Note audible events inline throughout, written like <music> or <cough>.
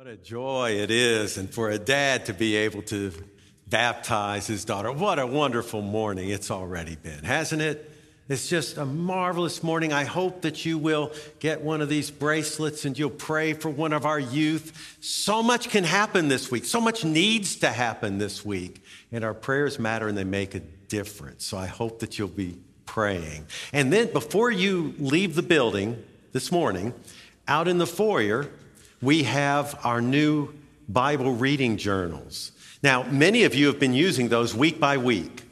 What a joy it is, and for a dad to be able to baptize his daughter. What a wonderful morning it's already been, hasn't it? It's just a marvelous morning. I hope that you will get one of these bracelets and you'll pray for one of our youth. So much can happen this week. So much needs to happen this week. And our prayers matter and they make a difference. So I hope that you'll be praying. And then before you leave the building this morning, out in the foyer, we have our new Bible reading journals. Now, many of you have been using those week by week,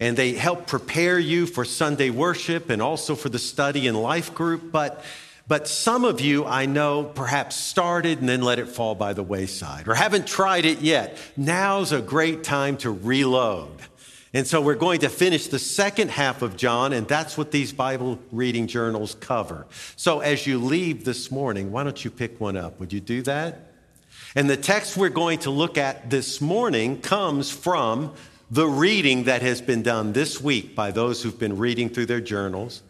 and they help prepare you for Sunday worship and also for the study and life group. But, but some of you, I know, perhaps started and then let it fall by the wayside or haven't tried it yet. Now's a great time to reload. And so we're going to finish the second half of John, and that's what these Bible reading journals cover. So as you leave this morning, why don't you pick one up? Would you do that? And the text we're going to look at this morning comes from the reading that has been done this week by those who've been reading through their journals.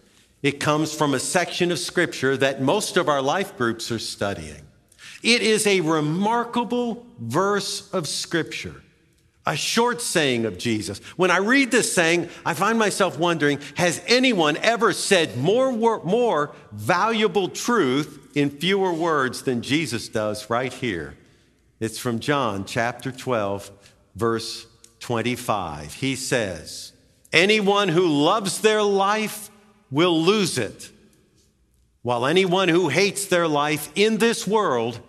It comes from a section of scripture that most of our life groups are studying. It is a remarkable verse of scripture a short saying of Jesus. When I read this saying, I find myself wondering has anyone ever said more, more valuable truth in fewer words than Jesus does right here? It's from John chapter 12, verse 25. He says, Anyone who loves their life will lose it, while anyone who hates their life in this world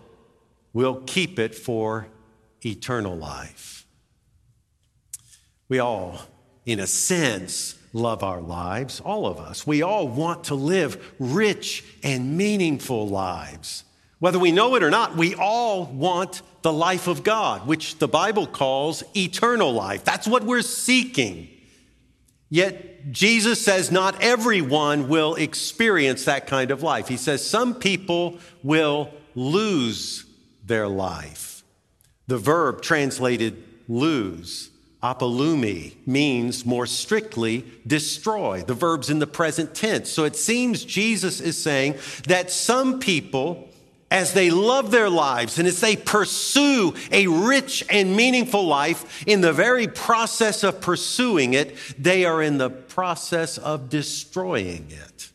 will keep it for eternal life. We all, in a sense, love our lives, all of us. We all want to live rich and meaningful lives. Whether we know it or not, we all want the life of God, which the Bible calls eternal life. That's what we're seeking. Yet Jesus says not everyone will experience that kind of life. He says some people will lose their life. The verb translated lose Apolumi means more strictly destroy. The verb's in the present tense. So it seems Jesus is saying that some people, as they love their lives and as they pursue a rich and meaningful life, in the very process of pursuing it, they are in the process of destroying it,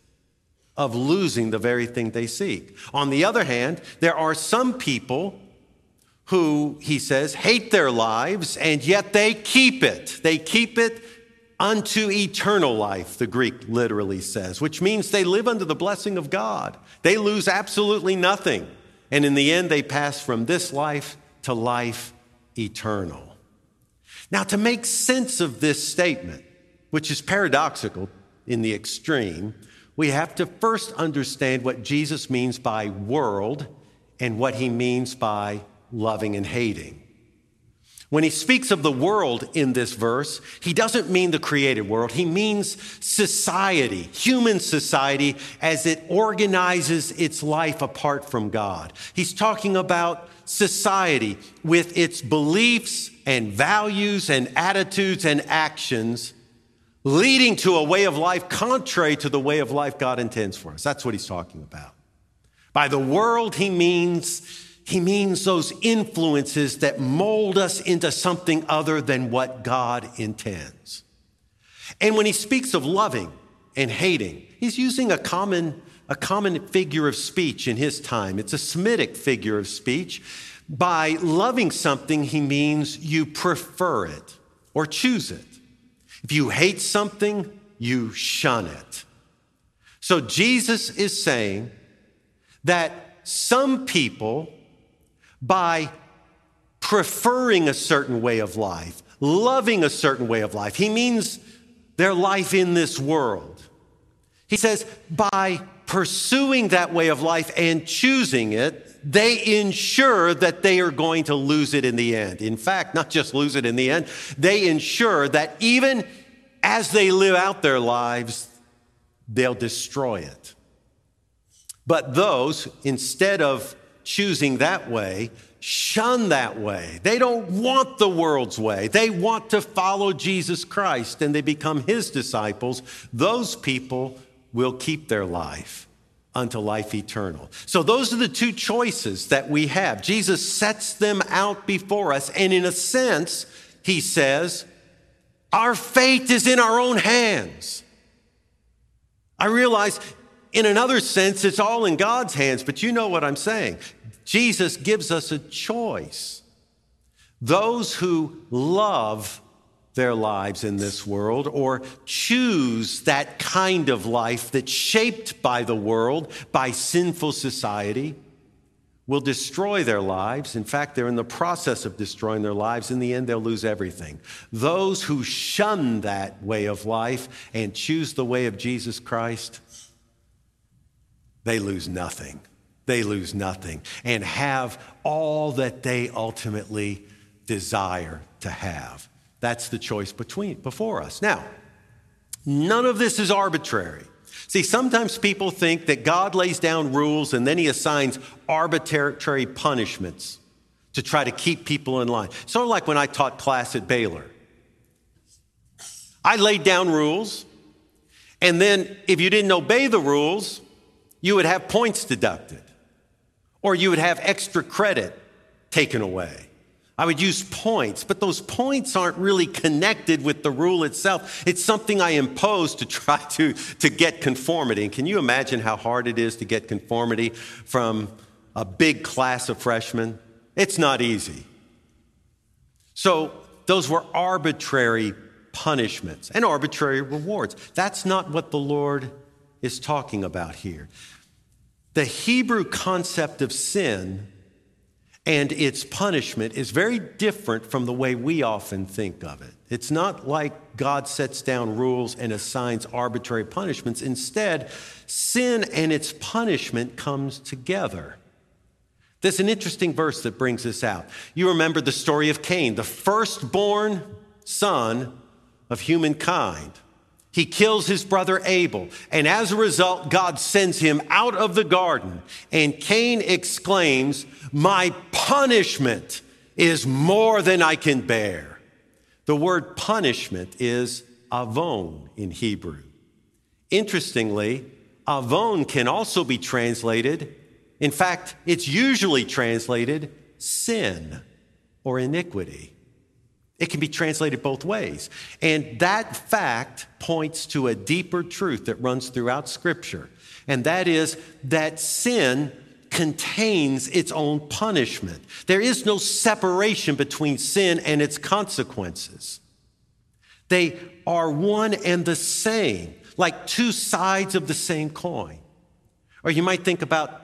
of losing the very thing they seek. On the other hand, there are some people who, he says, hate their lives, and yet they keep it. They keep it unto eternal life, the Greek literally says, which means they live under the blessing of God. They lose absolutely nothing. And in the end, they pass from this life to life eternal. Now, to make sense of this statement, which is paradoxical in the extreme, we have to first understand what Jesus means by world and what he means by loving and hating. When he speaks of the world in this verse, he doesn't mean the created world. He means society, human society, as it organizes its life apart from God. He's talking about society with its beliefs and values and attitudes and actions leading to a way of life contrary to the way of life God intends for us. That's what he's talking about. By the world, he means he means those influences that mold us into something other than what God intends. And when he speaks of loving and hating, he's using a common, a common figure of speech in his time. It's a Semitic figure of speech. By loving something, he means you prefer it or choose it. If you hate something, you shun it. So Jesus is saying that some people by preferring a certain way of life, loving a certain way of life. He means their life in this world. He says, by pursuing that way of life and choosing it, they ensure that they are going to lose it in the end. In fact, not just lose it in the end, they ensure that even as they live out their lives, they'll destroy it. But those, instead of choosing that way shun that way. They don't want the world's way. They want to follow Jesus Christ and they become his disciples. Those people will keep their life unto life eternal. So, those are the two choices that we have. Jesus sets them out before us. And in a sense, he says, our fate is in our own hands. I realize in another sense, it's all in God's hands, but you know what I'm saying. Jesus gives us a choice. Those who love their lives in this world or choose that kind of life that's shaped by the world, by sinful society, will destroy their lives. In fact, they're in the process of destroying their lives. In the end, they'll lose everything. Those who shun that way of life and choose the way of Jesus Christ, they lose nothing. They lose nothing and have all that they ultimately desire to have. That's the choice between before us. Now, none of this is arbitrary. See, sometimes people think that God lays down rules and then he assigns arbitrary punishments to try to keep people in line. Sort of like when I taught class at Baylor. I laid down rules, and then if you didn't obey the rules, you would have points deducted, or you would have extra credit taken away. I would use points, but those points aren't really connected with the rule itself. It's something I impose to <laughs> try to, to get conformity. And can you imagine how hard it is to get conformity from a big class of freshmen? It's not easy. So, those were arbitrary punishments and arbitrary rewards. That's not what the Lord is talking about here. The Hebrew concept of sin and its punishment is very different from the way we often think of it. It's not like God sets down rules and assigns arbitrary punishments. Instead, sin and its punishment comes together. There's an interesting verse that brings this out. You remember the story of Cain, the firstborn son of humankind. He kills his brother Abel, and as a result, God sends him out of the garden. And Cain exclaims, My punishment is more than I can bear. The word punishment is avon in Hebrew. Interestingly, avon can also be translated, in fact, it's usually translated sin or iniquity. It can be translated both ways. And that fact points to a deeper truth that runs throughout Scripture, and that is that sin contains its own punishment. There is no separation between sin and its consequences. They are one and the same, like two sides of the same coin. Or you might think about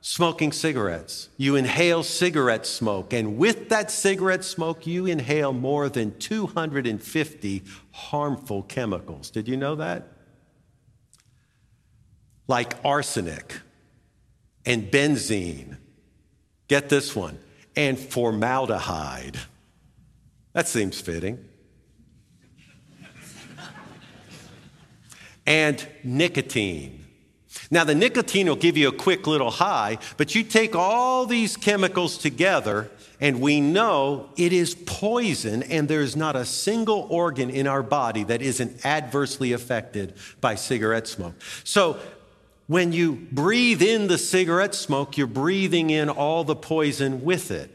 smoking cigarettes. You inhale cigarette smoke, and with that cigarette smoke, you inhale more than 250 harmful chemicals. Did you know that? Like arsenic and benzene. Get this one, and formaldehyde. That seems fitting. and nicotine now, the nicotine will give you a quick little high, but you take all these chemicals together, and we know it is poison, and there's not a single organ in our body that isn't adversely affected by cigarette smoke. So, when you breathe in the cigarette smoke, you're breathing in all the poison with it.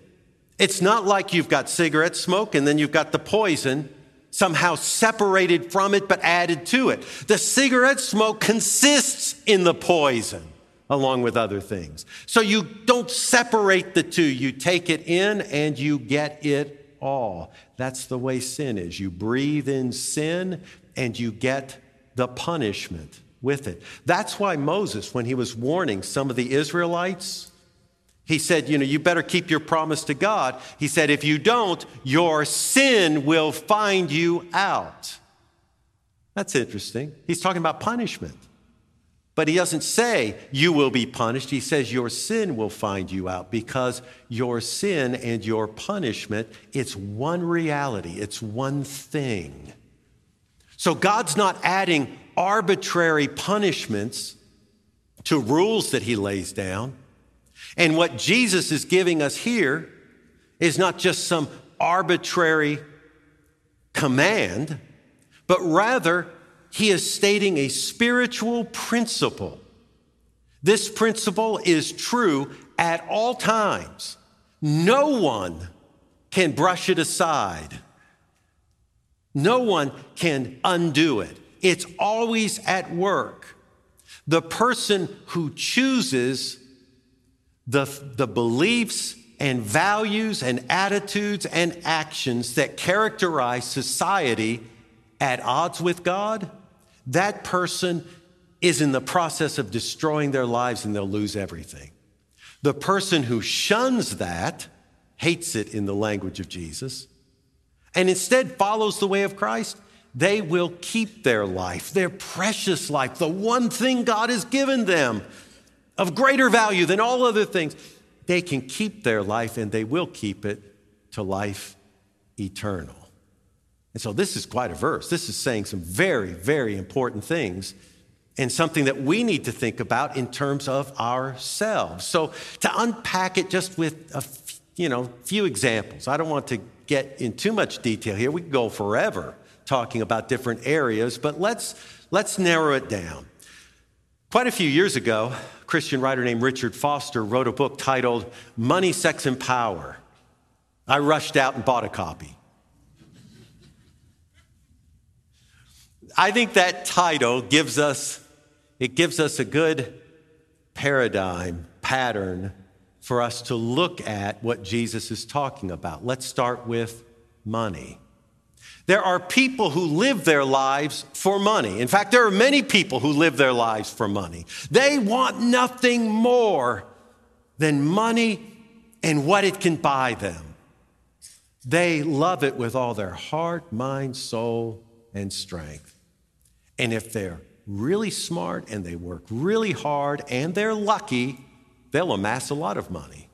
It's not like you've got cigarette smoke and then you've got the poison somehow separated from it but added to it. The cigarette smoke consists in the poison along with other things. So you don't separate the two. You take it in and you get it all. That's the way sin is. You breathe in sin and you get the punishment with it. That's why Moses, when he was warning some of the Israelites, he said, You know, you better keep your promise to God. He said, If you don't, your sin will find you out. That's interesting. He's talking about punishment. But he doesn't say you will be punished. He says your sin will find you out because your sin and your punishment, it's one reality, it's one thing. So God's not adding arbitrary punishments to rules that he lays down. And what Jesus is giving us here is not just some arbitrary command, but rather he is stating a spiritual principle This principle is true at all times. No one can brush it aside. No one can undo it. It's always at work. The person who chooses the, the beliefs and values and attitudes and actions that characterize society at odds with God, that person is in the process of destroying their lives and they'll lose everything. The person who shuns that, hates it in the language of Jesus, and instead follows the way of Christ, they will keep their life, their precious life, the one thing God has given them of greater value than all other things. They can keep their life and they will keep it to life eternal. And so this is quite a verse. This is saying some very, very important things and something that we need to think about in terms of ourselves. So to unpack it just with a you know, few examples. I don't want to get in too much detail here. We could go forever talking about different areas, but let's let's narrow it down. Quite a few years ago, Christian writer named Richard Foster wrote a book titled Money, Sex, and Power. I rushed out and bought a copy. I think that title gives us it gives us a good paradigm, pattern for us to look at what Jesus is talking about. Let's start with money. There are people who live their lives for money. In fact, there are many people who live their lives for money. They want nothing more than money and what it can buy them. They love it with all their heart, mind, soul, and strength. And if they're really smart and they work really hard and they're lucky, they'll amass a lot of money.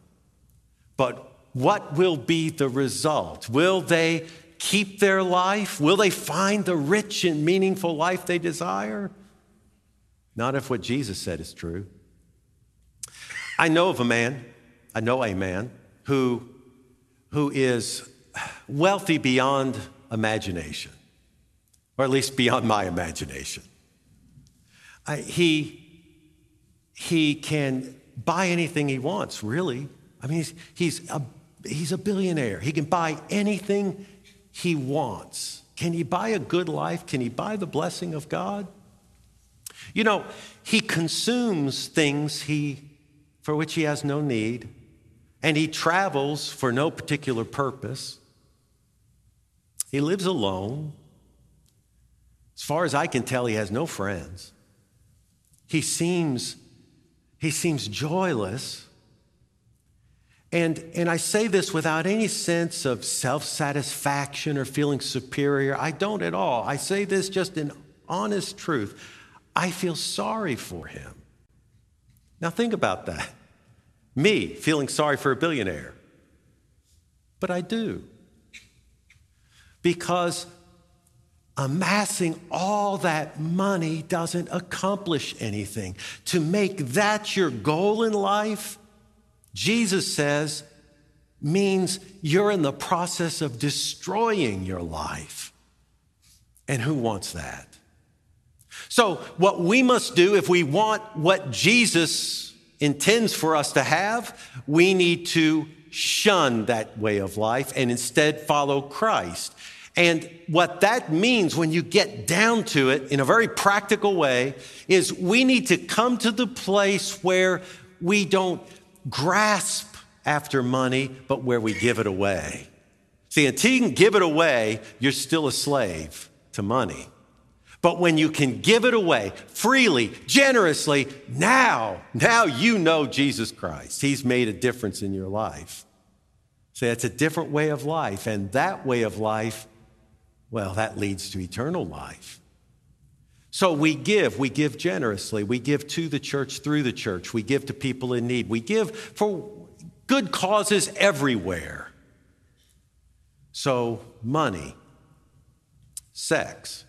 But what will be the result? Will they keep their life? Will they find the rich and meaningful life they desire? Not if what Jesus said is true. I know of a man, I know a man who, who is wealthy beyond imagination, or at least beyond my imagination. I, he, he can buy anything he wants, really. I mean, he's, he's, a, he's a billionaire. He can buy anything he wants. Can he buy a good life? Can he buy the blessing of God? You know, he consumes things he, for which he has no need, and he travels for no particular purpose. He lives alone. As far as I can tell, he has no friends. He seems, he seems joyless. And, and I say this without any sense of self satisfaction or feeling superior. I don't at all. I say this just in honest truth. I feel sorry for him. Now, think about that. Me feeling sorry for a billionaire. But I do. Because amassing all that money doesn't accomplish anything. To make that your goal in life, Jesus says, means you're in the process of destroying your life. And who wants that? So, what we must do if we want what Jesus intends for us to have, we need to shun that way of life and instead follow Christ. And what that means when you get down to it in a very practical way is we need to come to the place where we don't grasp after money, but where we give it away. See, until you can give it away, you're still a slave to money. But when you can give it away freely, generously, now, now you know Jesus Christ. He's made a difference in your life. See, that's a different way of life. And that way of life well, that leads to eternal life. So we give, we give generously. We give to the church through the church. We give to people in need. We give for good causes everywhere. So, money, sex.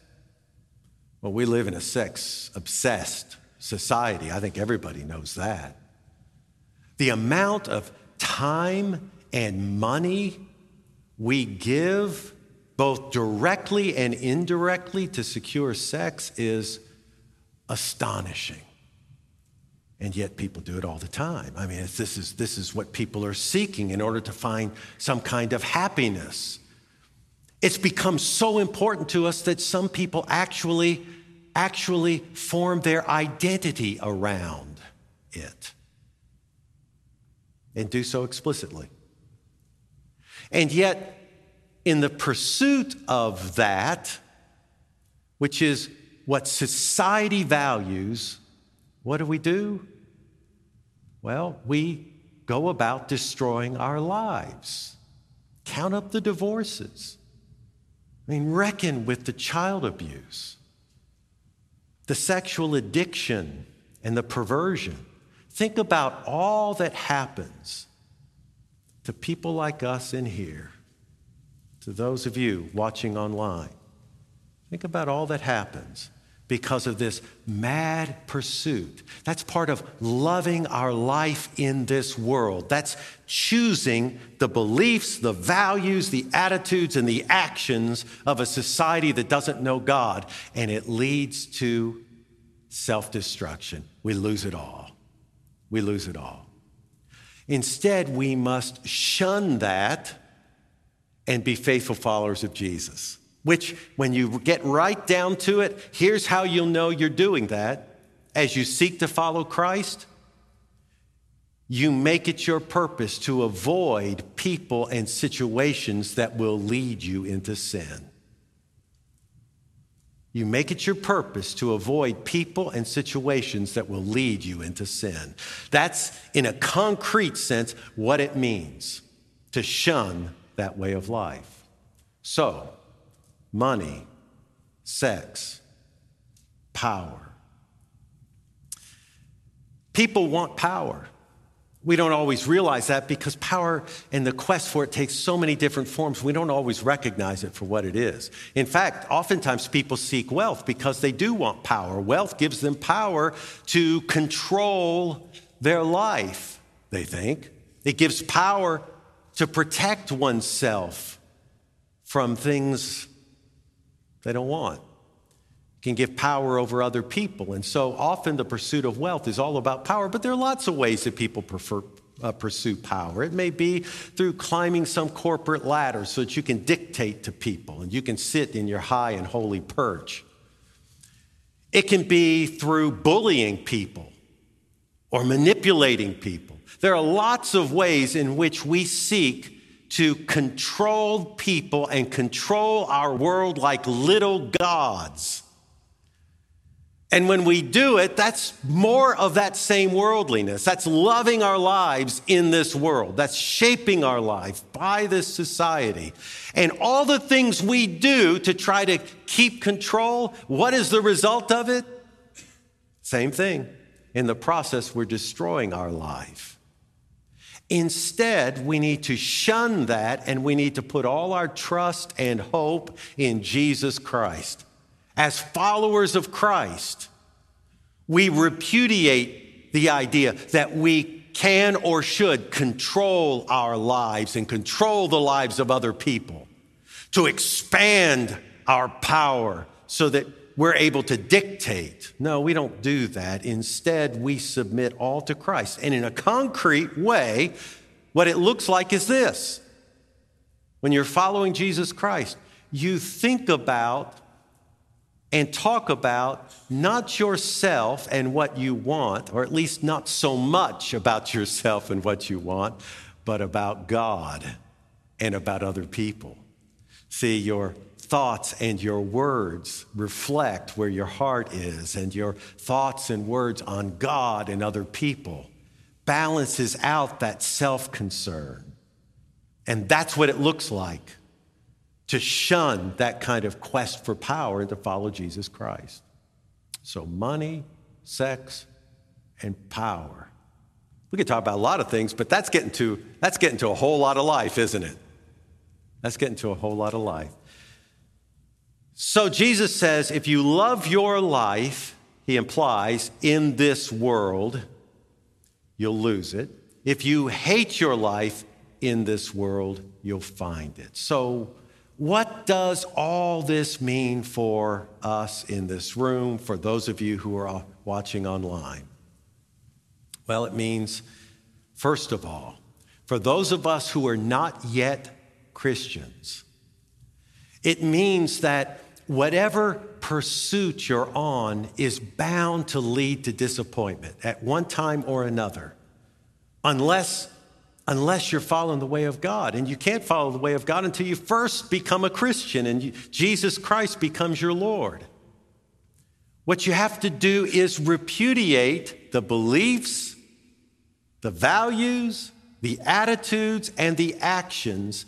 Well, we live in a sex obsessed society. I think everybody knows that. The amount of time and money we give both directly and indirectly to secure sex is astonishing. And yet people do it all the time. I mean, this, is, this is what people are seeking in order to find some kind of happiness. It's become so important to us that some people actually, actually form their identity around it and do so explicitly. And yet, in the pursuit of that, which is what society values, what do we do? Well, we go about destroying our lives. Count up the divorces. I mean, reckon with the child abuse, the sexual addiction, and the perversion. Think about all that happens to people like us in here, to those of you watching online. Think about all that happens because of this mad pursuit. That's part of loving our life in this world. That's choosing the beliefs, the values, the attitudes, and the actions of a society that doesn't know God. And it leads to self destruction. We lose it all. We lose it all. Instead, we must shun that and be faithful followers of Jesus. Which, when you get right down to it, here's how you'll know you're doing that. As you seek to follow Christ, you make it your purpose to avoid people and situations that will lead you into sin. You make it your purpose to avoid people and situations that will lead you into sin. That's, in a concrete sense, what it means to shun that way of life. So, money, sex, power. People want power. We don't always realize that because power and the quest for it takes so many different forms, we don't always recognize it for what it is. In fact, oftentimes people seek wealth because they do want power. Wealth gives them power to control their life, they think. It gives power to protect oneself from things they don't want. Can give power over other people. And so often the pursuit of wealth is all about power, but there are lots of ways that people prefer, uh, pursue power. It may be through climbing some corporate ladder so that you can dictate to people and you can sit in your high and holy perch. It can be through bullying people or manipulating people. There are lots of ways in which we seek to control people and control our world like little gods. And when we do it, that's more of that same worldliness. That's loving our lives in this world. That's shaping our life by this society. And all the things we do to try to keep control, what is the result of it? Same thing. In the process, we're destroying our life. Instead, we need to shun that and we need to put all our trust and hope in Jesus Christ. As followers of Christ, we repudiate the idea that we can or should control our lives and control the lives of other people, to expand our power so that we're able to dictate. No, we don't do that. Instead, we submit all to Christ. And in a concrete way, what it looks like is this when you're following Jesus Christ, you think about and talk about not yourself and what you want, or at least not so much about yourself and what you want, but about God and about other people. See, your thoughts and your words reflect where your heart is, and your thoughts and words on God and other people balances out that self concern. And that's what it looks like to shun that kind of quest for power and to follow Jesus Christ. So, money, sex, and power. We could talk about a lot of things, but that's getting to, that's getting to a whole lot of life, isn't it? That's getting to a whole lot of life. So, Jesus says if you love your life, he implies, in this world, you'll lose it. If you hate your life in this world, you'll find it. So, what does all this mean for us in this room, for those of you who are watching online? Well, it means, first of all, for those of us who are not yet Christians, it means that whatever pursuit you're on is bound to lead to disappointment at one time or another, unless, unless you're following the way of God. And you can't follow the way of God until you first become a Christian and you, Jesus Christ becomes your Lord. What you have to do is repudiate the beliefs, the values, the attitudes, and the actions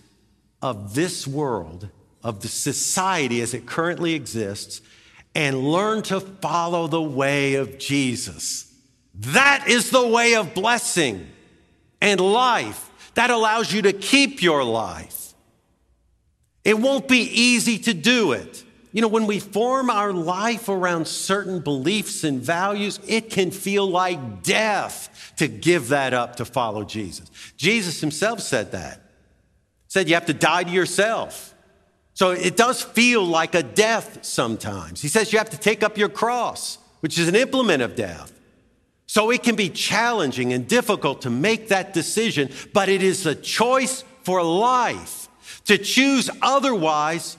of this world of the society as it currently exists and learn to follow the way of Jesus. That is the way of blessing and life. That allows you to keep your life. It won't be easy to do it. You know, when we form our life around certain beliefs and values, it can feel like death to give that up to follow Jesus. Jesus himself said that. Said you have to die to yourself. So it does feel like a death sometimes. He says you have to take up your cross, which is an implement of death. So it can be challenging and difficult to make that decision, but it is a choice for life. To choose otherwise,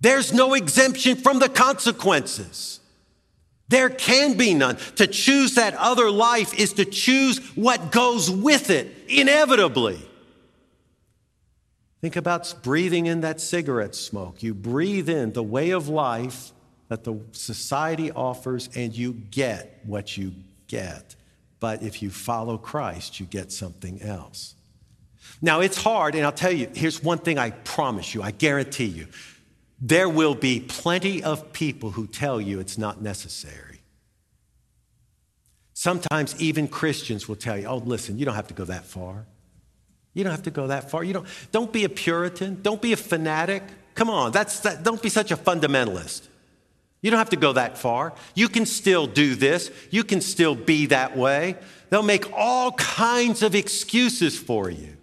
there's no exemption from the consequences. There can be none. To choose that other life is to choose what goes with it, inevitably. Think about breathing in that cigarette smoke. You breathe in the way of life that the society offers, and you get what you get. But if you follow Christ, you get something else. Now, it's hard, and I'll tell you here's one thing I promise you, I guarantee you. There will be plenty of people who tell you it's not necessary. Sometimes even Christians will tell you, oh, listen, you don't have to go that far. You don't have to go that far. You don't, don't be a Puritan. Don't be a fanatic. Come on, that's, that, don't be such a fundamentalist. You don't have to go that far. You can still do this. You can still be that way. They'll make all kinds of excuses for you.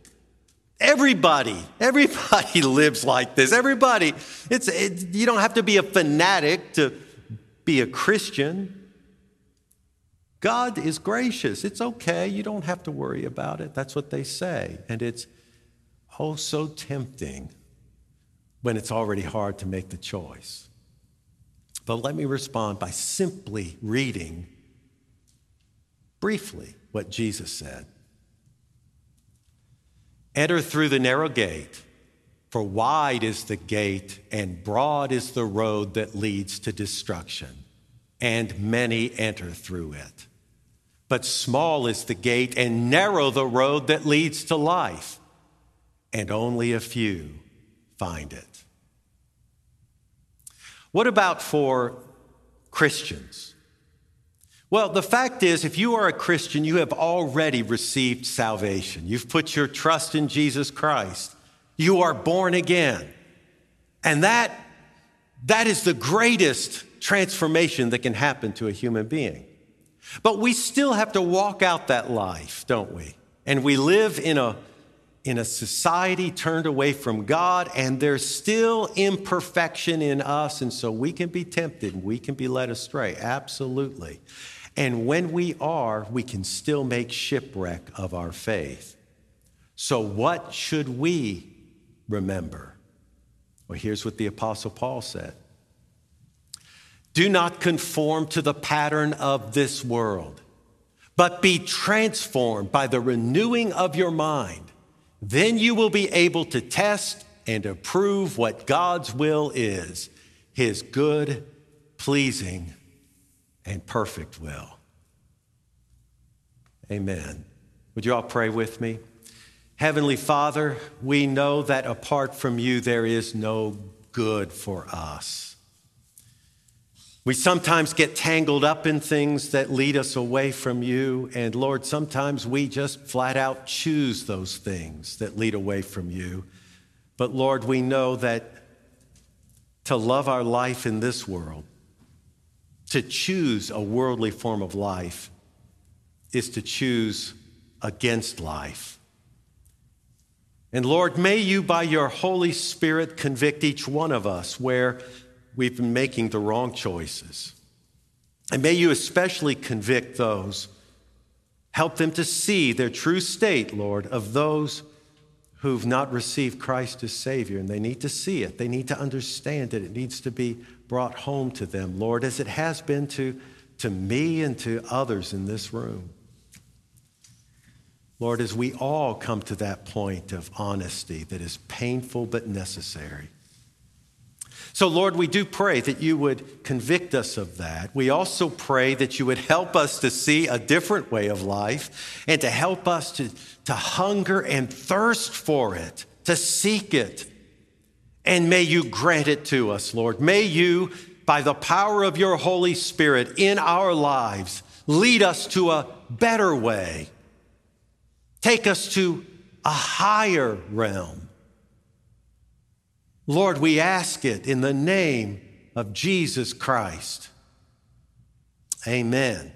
Everybody, everybody <laughs> lives like this. Everybody, it's, it, you don't have to be a fanatic to be a Christian. God is gracious. It's okay. You don't have to worry about it. That's what they say. And it's oh so tempting when it's already hard to make the choice. But let me respond by simply reading briefly what Jesus said. Enter through the narrow gate, for wide is the gate and broad is the road that leads to destruction, and many enter through it. But small is the gate and narrow the road that leads to life, and only a few find it. What about for Christians? Well, the fact is, if you are a Christian, you have already received salvation. You've put your trust in Jesus Christ. You are born again. And that, that is the greatest transformation that can happen to a human being. But we still have to walk out that life, don't we? And we live in a, in a society turned away from God, and there's still imperfection in us. And so we can be tempted and we can be led astray. Absolutely. And when we are, we can still make shipwreck of our faith. So, what should we remember? Well, here's what the Apostle Paul said do not conform to the pattern of this world, but be transformed by the renewing of your mind. Then you will be able to test and approve what God's will is his good, pleasing, and perfect will. Amen. Would you all pray with me? Heavenly Father, we know that apart from you, there is no good for us. We sometimes get tangled up in things that lead us away from you. And Lord, sometimes we just flat out choose those things that lead away from you. But Lord, we know that to love our life in this world, to choose a worldly form of life, is to choose against life. And Lord, may you, by your Holy Spirit, convict each one of us where we've been making the wrong choices. And may you especially convict those Help them to see their true state, Lord, of those who've not received Christ as Savior, and they need to see it. They need to understand it. It needs to be brought home to them, Lord, as it has been to, to me and to others in this room. Lord, as we all come to that point of honesty that is painful but necessary. So, Lord, we do pray that you would convict us of that. We also pray that you would help us to see a different way of life and to help us to, to hunger and thirst for it, to seek it. And may you grant it to us, Lord. May you, by the power of your Holy Spirit in our lives, lead us to a better way. Take us to a higher realm Lord, we ask it in the name of Jesus Christ. Amen.